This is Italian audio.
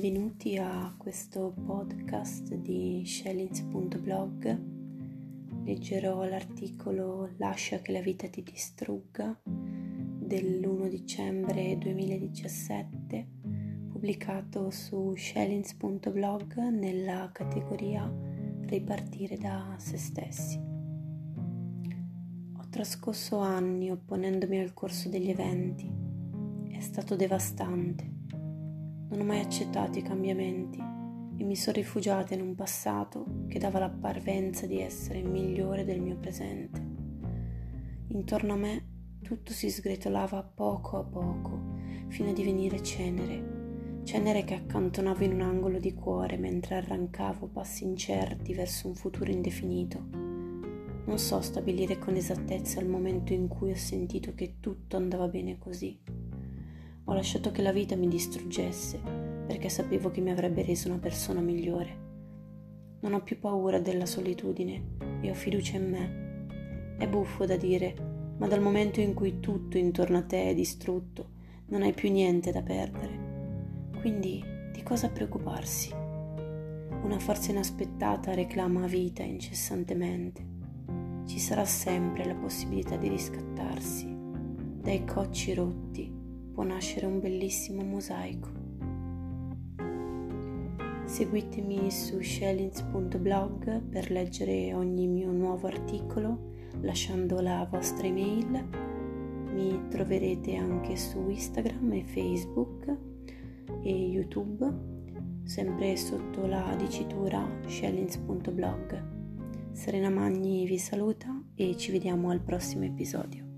benvenuti a questo podcast di Shellings.blog. Leggerò l'articolo Lascia che la vita ti distrugga dell'1 dicembre 2017 pubblicato su Shellings.blog nella categoria Ripartire da se stessi. Ho trascorso anni opponendomi al corso degli eventi. È stato devastante non ho mai accettato i cambiamenti e mi sono rifugiata in un passato che dava la parvenza di essere migliore del mio presente. Intorno a me tutto si sgretolava poco a poco fino a divenire cenere, cenere che accantonavo in un angolo di cuore mentre arrancavo passi incerti verso un futuro indefinito. Non so stabilire con esattezza il momento in cui ho sentito che tutto andava bene così ho lasciato che la vita mi distruggesse perché sapevo che mi avrebbe reso una persona migliore. Non ho più paura della solitudine e ho fiducia in me. È buffo da dire, ma dal momento in cui tutto intorno a te è distrutto, non hai più niente da perdere. Quindi di cosa preoccuparsi? Una forza inaspettata reclama vita incessantemente. Ci sarà sempre la possibilità di riscattarsi dai cocci rotti può nascere un bellissimo mosaico. Seguitemi su shellings.blog per leggere ogni mio nuovo articolo lasciando la vostra email. Mi troverete anche su Instagram e Facebook e YouTube, sempre sotto la dicitura shellings.blog. Serena Magni vi saluta e ci vediamo al prossimo episodio.